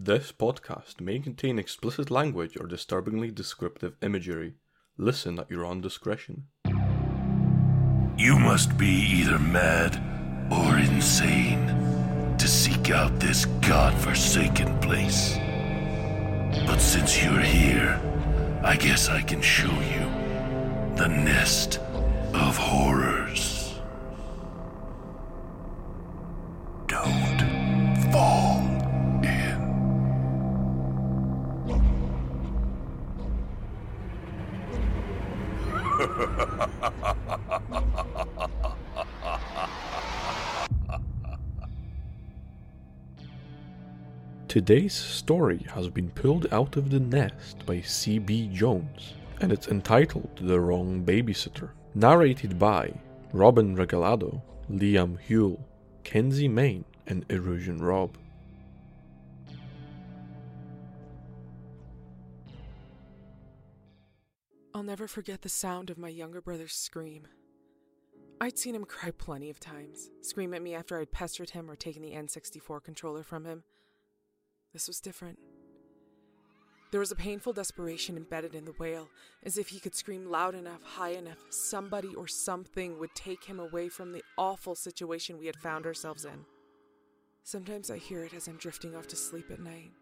This podcast may contain explicit language or disturbingly descriptive imagery. Listen at your own discretion. You must be either mad or insane to seek out this god-forsaken place. But since you're here, I guess I can show you the nest of horrors. Today's story has been pulled out of the nest by C.B. Jones, and it's entitled The Wrong Babysitter. Narrated by Robin Regalado, Liam Houle, Kenzie Mayne, and EurasianRob. I'll never forget the sound of my younger brother's scream. I'd seen him cry plenty of times, scream at me after I'd pestered him or taken the N64 controller from him. This was different. There was a painful desperation embedded in the wail, as if he could scream loud enough, high enough, somebody or something would take him away from the awful situation we had found ourselves in. Sometimes I hear it as I'm drifting off to sleep at night.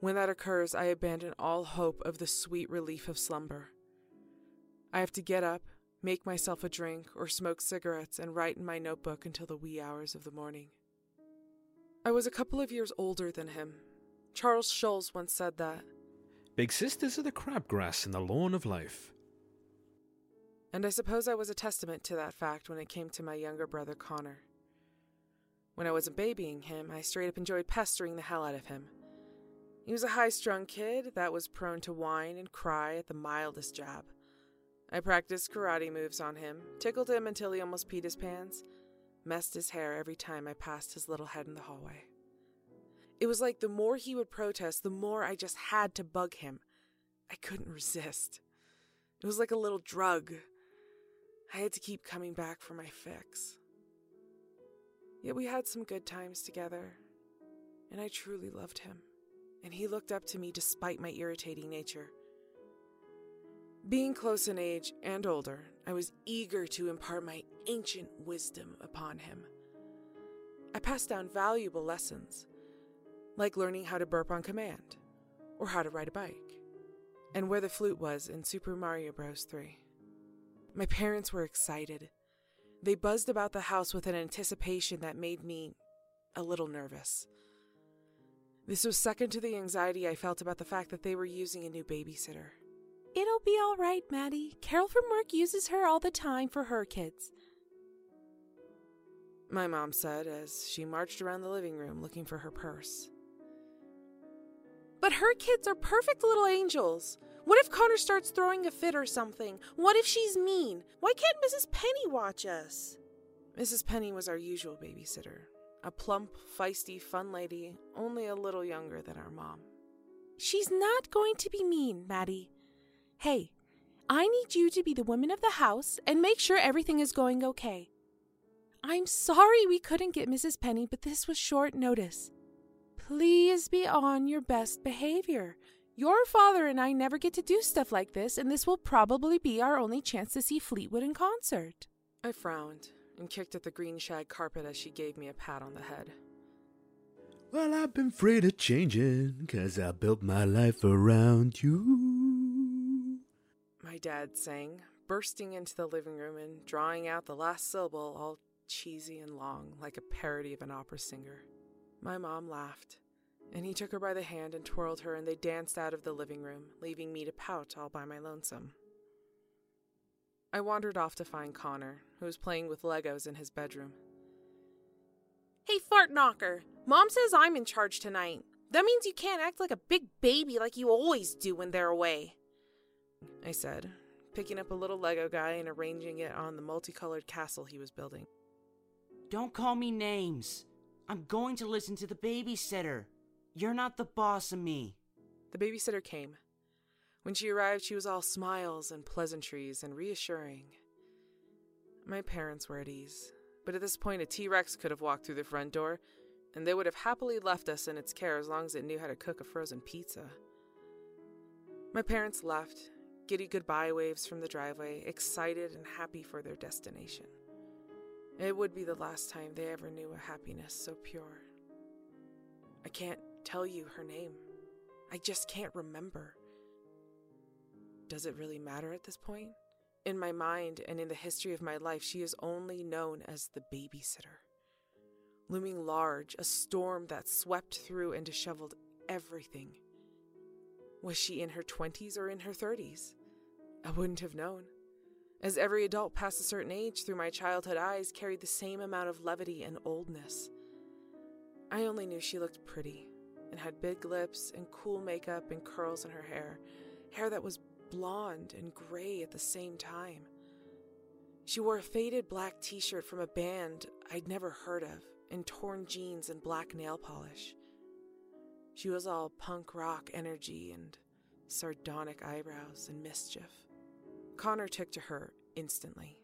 When that occurs, I abandon all hope of the sweet relief of slumber. I have to get up, make myself a drink, or smoke cigarettes and write in my notebook until the wee hours of the morning. I was a couple of years older than him. Charles Schulz once said that, Big sisters are the crabgrass in the lawn of life. and I suppose I was a testament to that fact when it came to my younger brother Connor. When I wasn't babying him, I straight up enjoyed pestering the hell out of him. He was a high strung kid that was prone to whine and cry at the mildest jab. I practiced karate moves on him, tickled him until he almost peed his pants, messed his hair every time I passed his little head in the hallway. It was like the more he would protest, the more I just had to bug him. I couldn't resist. It was like a little drug. I had to keep coming back for my fix. Yet we had some good times together, and I truly loved him, and he looked up to me despite my irritating nature. Being close in age and older, I was eager to impart my ancient wisdom upon him. I passed down valuable lessons, like learning how to burp on command, or how to ride a bike, and where the flute was in Super Mario Bros. 3. My parents were excited. They buzzed about the house with an anticipation that made me a little nervous. This was second to the anxiety I felt about the fact that they were using a new babysitter. It'll be all right, Maddie. Carol from work uses her all the time for her kids. My mom said as she marched around the living room looking for her purse. But her kids are perfect little angels. What if Connor starts throwing a fit or something? What if she's mean? Why can't Mrs. Penny watch us? Mrs. Penny was our usual babysitter. A plump, feisty, fun lady, only a little younger than our mom. She's not going to be mean, Maddie. Hey, I need you to be the woman of the house and make sure everything is going okay. I'm sorry we couldn't get Mrs. Penny, but this was short notice. Please be on your best behavior. Your father and I never get to do stuff like this, and this will probably be our only chance to see Fleetwood in concert. I frowned and kicked at the green shag carpet as she gave me a pat on the head. Well, I've been afraid of changing, cause I built my life around you. My dad sang, bursting into the living room and drawing out the last syllable all cheesy and long, like a parody of an opera singer. My mom laughed, and he took her by the hand and twirled her, and they danced out of the living room, leaving me to pout all by my lonesome. I wandered off to find Connor, who was playing with Legos in his bedroom. Hey, fart knocker! Mom says I'm in charge tonight. That means you can't act like a big baby like you always do when they're away. I said, picking up a little Lego guy and arranging it on the multicolored castle he was building. Don't call me names. I'm going to listen to the babysitter. You're not the boss of me. The babysitter came. When she arrived, she was all smiles and pleasantries and reassuring. My parents were at ease, but at this point, a T Rex could have walked through the front door, and they would have happily left us in its care as long as it knew how to cook a frozen pizza. My parents left, giddy goodbye waves from the driveway, excited and happy for their destination. It would be the last time they ever knew a happiness so pure. I can't tell you her name. I just can't remember. Does it really matter at this point? In my mind and in the history of my life, she is only known as the babysitter. Looming large, a storm that swept through and disheveled everything. Was she in her 20s or in her 30s? I wouldn't have known, as every adult past a certain age through my childhood eyes carried the same amount of levity and oldness. I only knew she looked pretty and had big lips and cool makeup and curls in her hair, hair that was blonde and gray at the same time. She wore a faded black t shirt from a band I'd never heard of, and torn jeans and black nail polish. She was all punk rock energy and sardonic eyebrows and mischief. Connor took to her instantly.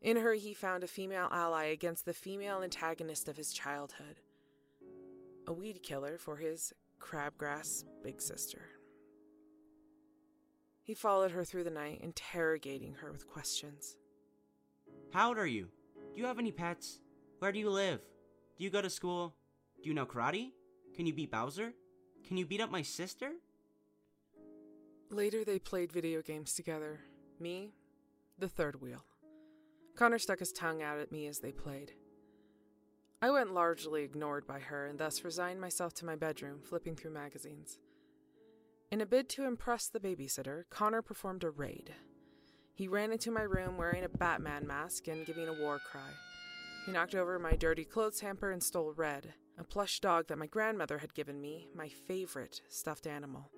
In her, he found a female ally against the female antagonist of his childhood a weed killer for his crabgrass big sister. He followed her through the night, interrogating her with questions. How old are you? Do you have any pets? Where do you live? Do you go to school? Do you know karate? Can you beat Bowser? Can you beat up my sister? Later, they played video games together. Me, the third wheel. Connor stuck his tongue out at me as they played. I went largely ignored by her and thus resigned myself to my bedroom, flipping through magazines. In a bid to impress the babysitter, Connor performed a raid. He ran into my room wearing a Batman mask and giving a war cry. He knocked over my dirty clothes hamper and stole Red, a plush dog that my grandmother had given me, my favorite stuffed animal.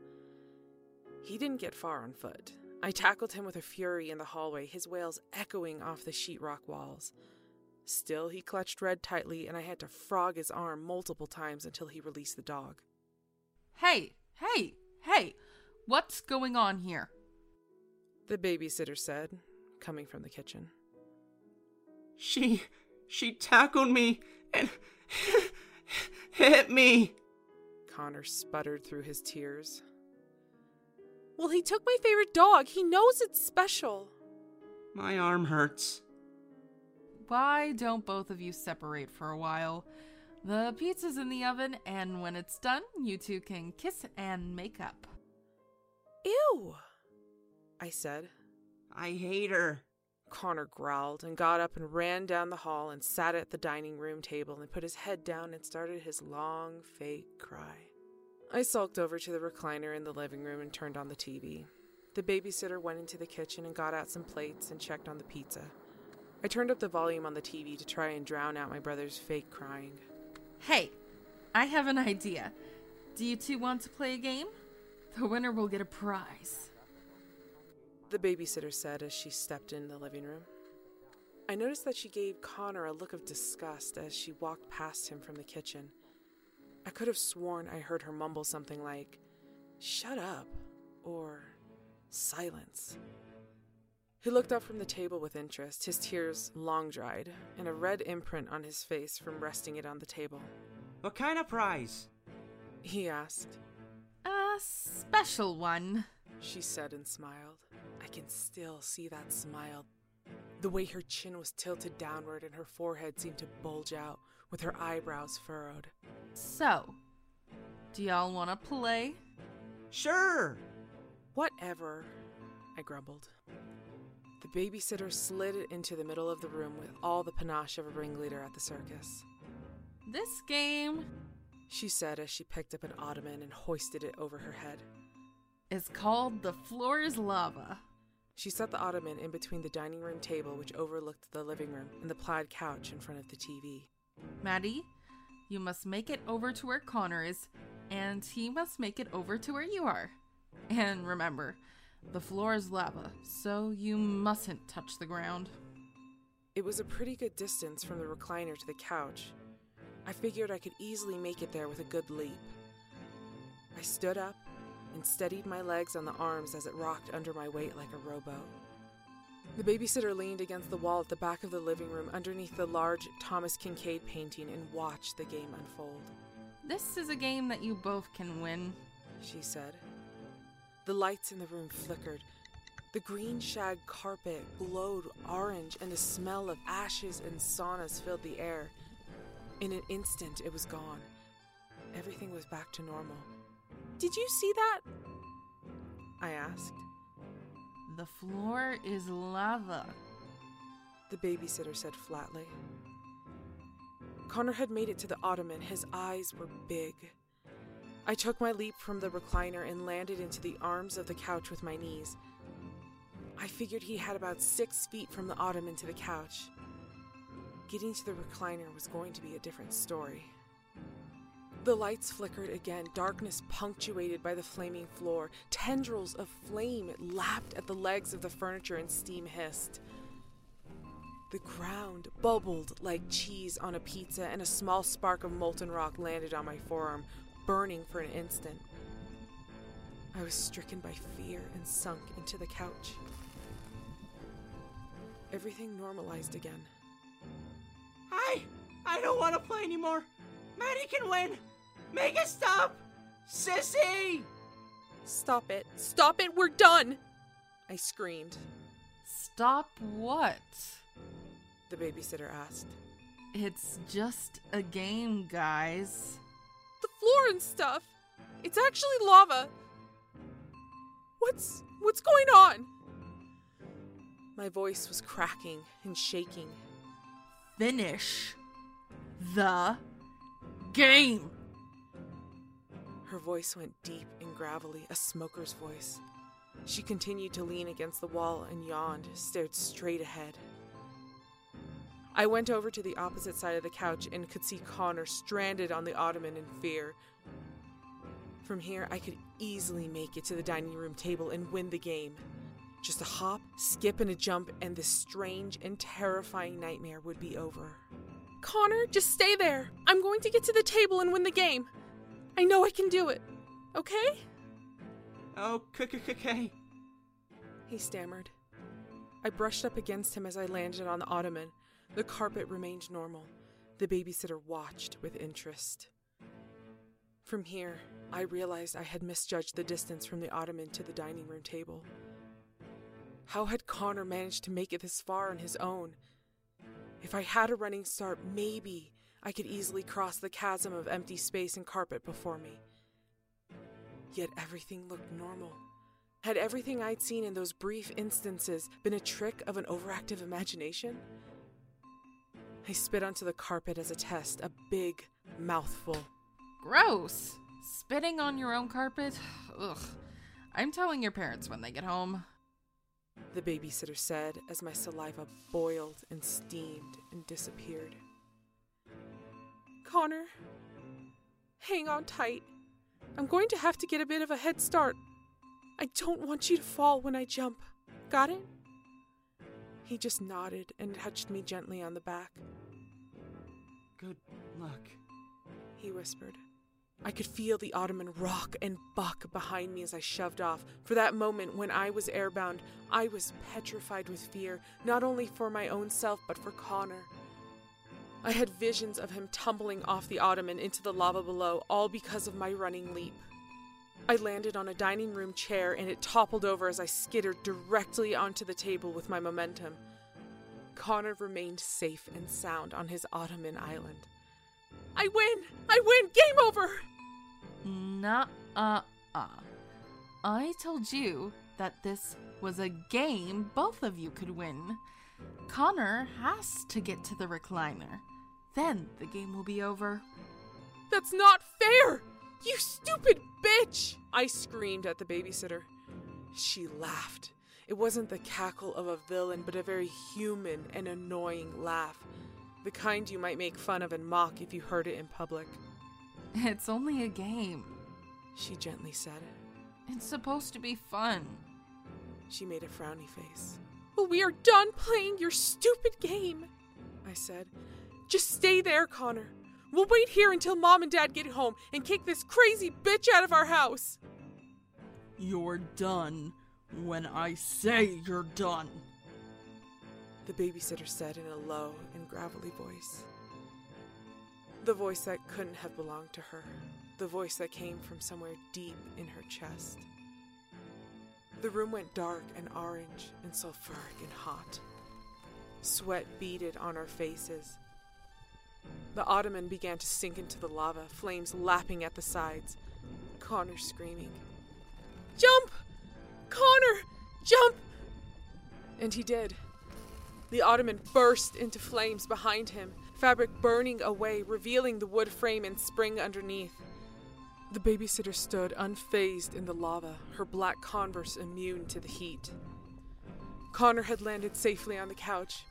He didn't get far on foot. I tackled him with a fury in the hallway, his wails echoing off the sheetrock walls. Still, he clutched Red tightly, and I had to frog his arm multiple times until he released the dog. Hey, hey, hey, what's going on here? The babysitter said, coming from the kitchen. She. she tackled me and. hit me! Connor sputtered through his tears. Well, he took my favorite dog. He knows it's special. My arm hurts. Why don't both of you separate for a while? The pizza's in the oven, and when it's done, you two can kiss and make up. Ew, I said. I hate her. Connor growled and got up and ran down the hall and sat at the dining room table and put his head down and started his long, fake cry. I sulked over to the recliner in the living room and turned on the TV. The babysitter went into the kitchen and got out some plates and checked on the pizza. I turned up the volume on the TV to try and drown out my brother's fake crying. Hey, I have an idea. Do you two want to play a game? The winner will get a prize. The babysitter said as she stepped in the living room. I noticed that she gave Connor a look of disgust as she walked past him from the kitchen. I could have sworn I heard her mumble something like, Shut up, or Silence. He looked up from the table with interest, his tears long dried, and a red imprint on his face from resting it on the table. What kind of prize? He asked. A special one, she said and smiled. I can still see that smile. The way her chin was tilted downward and her forehead seemed to bulge out, with her eyebrows furrowed. So, do y'all want to play? Sure! Whatever, I grumbled. The babysitter slid into the middle of the room with all the panache of a ringleader at the circus. This game, she said as she picked up an ottoman and hoisted it over her head, is called The Floor is Lava. She set the ottoman in between the dining room table, which overlooked the living room, and the plaid couch in front of the TV. Maddie, you must make it over to where Connor is, and he must make it over to where you are. And remember, the floor is lava, so you mustn't touch the ground. It was a pretty good distance from the recliner to the couch. I figured I could easily make it there with a good leap. I stood up and steadied my legs on the arms as it rocked under my weight like a rowboat. The babysitter leaned against the wall at the back of the living room underneath the large Thomas Kinkade painting and watched the game unfold. This is a game that you both can win. She said. The lights in the room flickered. The green shag carpet glowed orange, and the smell of ashes and saunas filled the air. In an instant, it was gone. Everything was back to normal. Did you see that? I asked. The floor is lava. The babysitter said flatly. Connor had made it to the ottoman. His eyes were big. I took my leap from the recliner and landed into the arms of the couch with my knees. I figured he had about six feet from the ottoman to the couch. Getting to the recliner was going to be a different story. The lights flickered again, darkness punctuated by the flaming floor. Tendrils of flame lapped at the legs of the furniture and steam hissed. The ground bubbled like cheese on a pizza, and a small spark of molten rock landed on my forearm, burning for an instant. I was stricken by fear and sunk into the couch. Everything normalized again. I I don't want to play anymore. Maddie can win. Make it stop. Sissy! Stop it! Stop it! We're done! I screamed. Stop what? The babysitter asked. It's just a game, guys. The floor and stuff. It's actually lava. What's what's going on? My voice was cracking and shaking. Finish the game. Her voice went deep and gravelly, a smoker's voice. She continued to lean against the wall and yawned, stared straight ahead. I went over to the opposite side of the couch and could see Connor stranded on the ottoman in fear. From here, I could easily make it to the dining room table and win the game. Just a hop, skip, and a jump, and this strange and terrifying nightmare would be over. Connor, just stay there. I'm going to get to the table and win the game. I know I can do it. Okay? Oh, okay. He stammered. I brushed up against him as I landed on the ottoman. The carpet remained normal. The babysitter watched with interest. From here, I realized I had misjudged the distance from the ottoman to the dining room table. How had Connor managed to make it this far on his own? If I had a running start, maybe I could easily cross the chasm of empty space and carpet before me. Yet everything looked normal. Had everything I'd seen in those brief instances been a trick of an overactive imagination? I spit onto the carpet as a test, a big mouthful. Gross. Spitting on your own carpet? Ugh. I'm telling your parents when they get home. The babysitter said as my saliva boiled and steamed and disappeared. Connor, hang on tight. I'm going to have to get a bit of a head start. I don't want you to fall when I jump. Got it? He just nodded and touched me gently on the back. Good luck. He whispered. I could feel the ottoman rock and buck behind me as I shoved off. For that moment, when I was airbound, I was petrified with fear, not only for my own self, but for Connor. I had visions of him tumbling off the ottoman into the lava below, all because of my running leap. I landed on a dining room chair and it toppled over as I skittered directly onto the table with my momentum. Connor remained safe and sound on his ottoman island. I win! I win! Game over! Nuh uh uh. I told you that this was a game both of you could win. Connor has to get to the recliner. Then the game will be over. That's not fair! You stupid bitch! I screamed at the babysitter. She laughed. It wasn't the cackle of a villain, but a very human and annoying laugh. The kind you might make fun of and mock if you heard it in public. It's only a game. She gently said. It's supposed to be fun. She made a frowny face. Well, we are done playing your stupid game, I said. Just stay there, Connor. We'll wait here until Mom and Dad get home and kick this crazy bitch out of our house. You're done when I say you're done. the babysitter said in a low and gravelly voice. The voice that couldn't have belonged to her, the voice that came from somewhere deep in her chest. The room went dark and orange and sulfuric and hot. Sweat beaded on our faces. The ottoman began to sink into the lava, flames lapping at the sides. Connor screaming, Jump! Connor! Jump! And he did. The ottoman burst into flames behind him, fabric burning away, revealing the wood frame and spring underneath. The babysitter stood unfazed in the lava, her black converse immune to the heat. Connor had landed safely on the couch,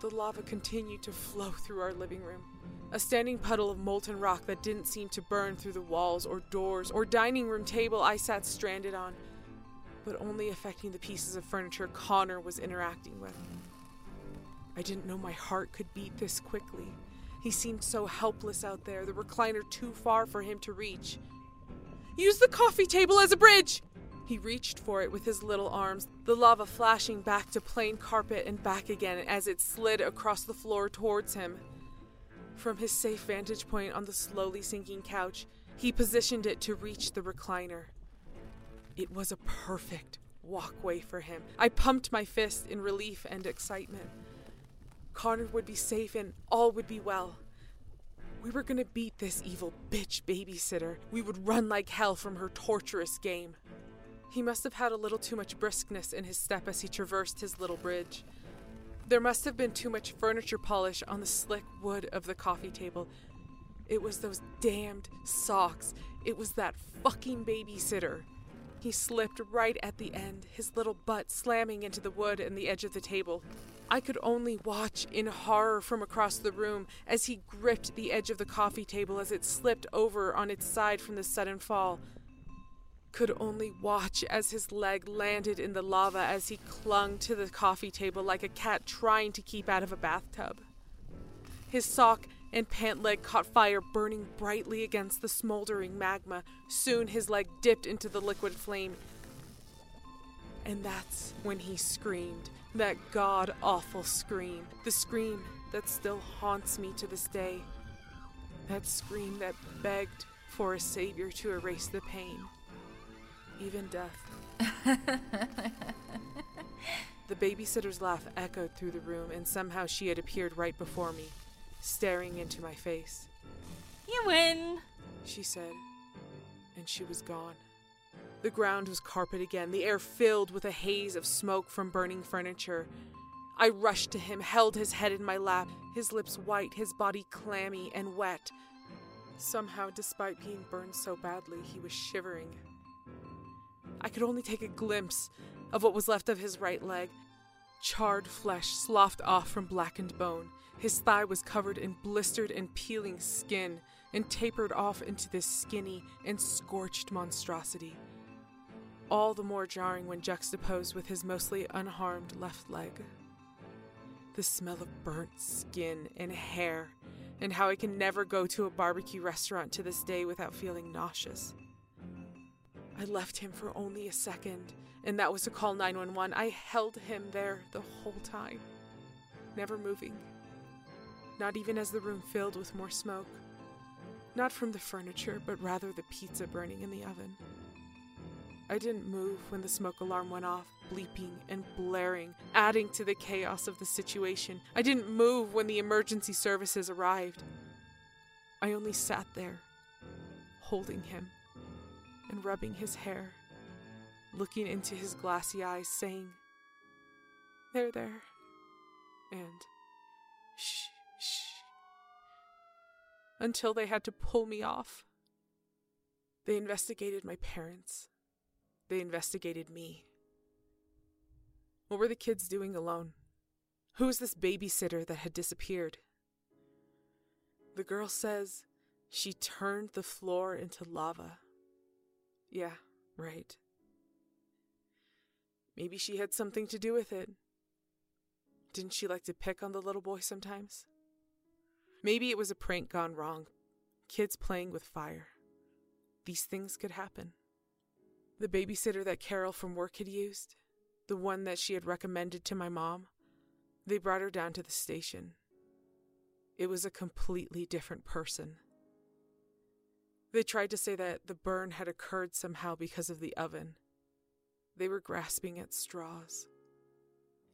but the lava continued to flow through our living room. A standing puddle of molten rock that didn't seem to burn through the walls or doors or dining room table I sat stranded on, but only affecting the pieces of furniture Connor was interacting with. I didn't know my heart could beat this quickly. He seemed so helpless out there, the recliner too far for him to reach. Use the coffee table as a bridge! He reached for it with his little arms, the lava flashing back to plain carpet and back again as it slid across the floor towards him. From his safe vantage point on the slowly sinking couch, he positioned it to reach the recliner. It was a perfect walkway for him. I pumped my fist in relief and excitement. Connor would be safe and all would be well. We were gonna beat this evil bitch babysitter. We would run like hell from her torturous game. He must have had a little too much briskness in his step as he traversed his little bridge. There must have been too much furniture polish on the slick wood of the coffee table. It was those damned socks. It was that fucking babysitter. He slipped right at the end, his little butt slamming into the wood and the edge of the table. I could only watch in horror from across the room as he gripped the edge of the coffee table as it slipped over on its side from the sudden fall. Could only watch as his leg landed in the lava as he clung to the coffee table like a cat trying to keep out of a bathtub. His sock and pant leg caught fire, burning brightly against the smoldering magma. Soon his leg dipped into the liquid flame. And that's when he screamed, that god awful scream, the scream that still haunts me to this day. That scream that begged for a savior to erase the pain, even death. the babysitter's laugh echoed through the room, and somehow she had appeared right before me, staring into my face. You win! She said, and she was gone. The ground was carpet again, the air filled with a haze of smoke from burning furniture. I rushed to him, held his head in my lap, his lips white, his body clammy and wet. Somehow, despite being burned so badly, he was shivering. I could only take a glimpse of what was left of his right leg. Charred flesh sloughed off from blackened bone. His thigh was covered in blistered and peeling skin and tapered off into this skinny and scorched monstrosity all the more jarring when juxtaposed with his mostly unharmed left leg. The smell of burnt skin and hair, and how I can never go to a barbecue restaurant to this day without feeling nauseous. I left him for only a second, and that was to call 911. I held him there the whole time, never moving, not even as the room filled with more smoke. Not from the furniture, but rather the pizza burning in the oven. I didn't move when the smoke alarm went off, bleeping and blaring, adding to the chaos of the situation. I didn't move when the emergency services arrived. I only sat there, holding him and rubbing his hair, looking into his glassy eyes, saying, There, there, and shh, shh, until they had to pull me off. They investigated my parents they investigated me. What were the kids doing alone? Who was this babysitter that had disappeared? The girl says she turned the floor into lava. Yeah, right. Maybe she had something to do with it. Didn't she like to pick on the little boy sometimes? Maybe it was a prank gone wrong. Kids playing with fire. These things could happen. The babysitter that Carol from work had used, the one that she had recommended to my mom, They brought her down to the station. It was a completely different person. They tried to say that the burn had occurred somehow because of the oven. They were grasping at straws.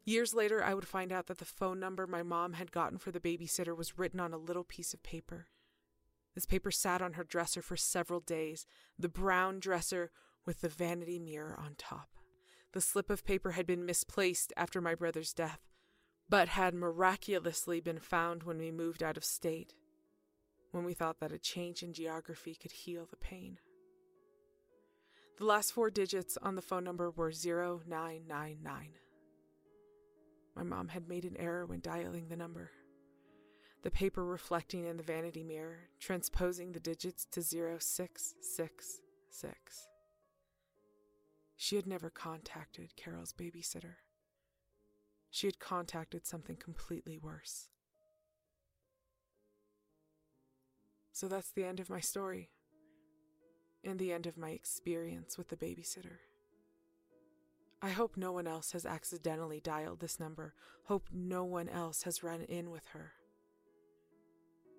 Years later, I would find out that the phone number my mom had gotten for the babysitter was written on a little piece of paper. This paper sat on her dresser for several days, the brown dresser with the vanity mirror on top. The slip of paper had been misplaced after my brother's death, but had miraculously been found when we moved out of state, when we thought that a change in geography could heal the pain. The last four digits on the phone number were 0999. My mom had made an error when dialing the number. The paper reflecting in the vanity mirror, transposing the digits to 0666. She had never contacted Carol's babysitter. She had contacted something completely worse. So that's the end of my story, and the end of my experience with the babysitter. I hope no one else has accidentally dialed this number. Hope no one else has run in with her.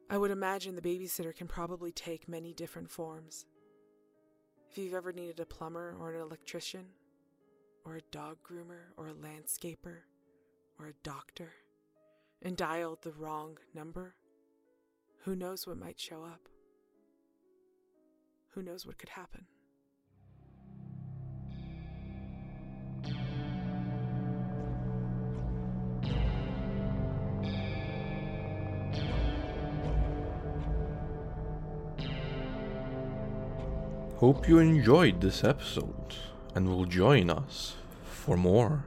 I would imagine the babysitter can probably take many different forms. If you've ever needed a plumber or an electrician, or a dog groomer or a landscaper, or a doctor, and dialed the wrong number, who knows what might show up? Who knows what could happen? Hope you enjoyed this episode and will join us for more.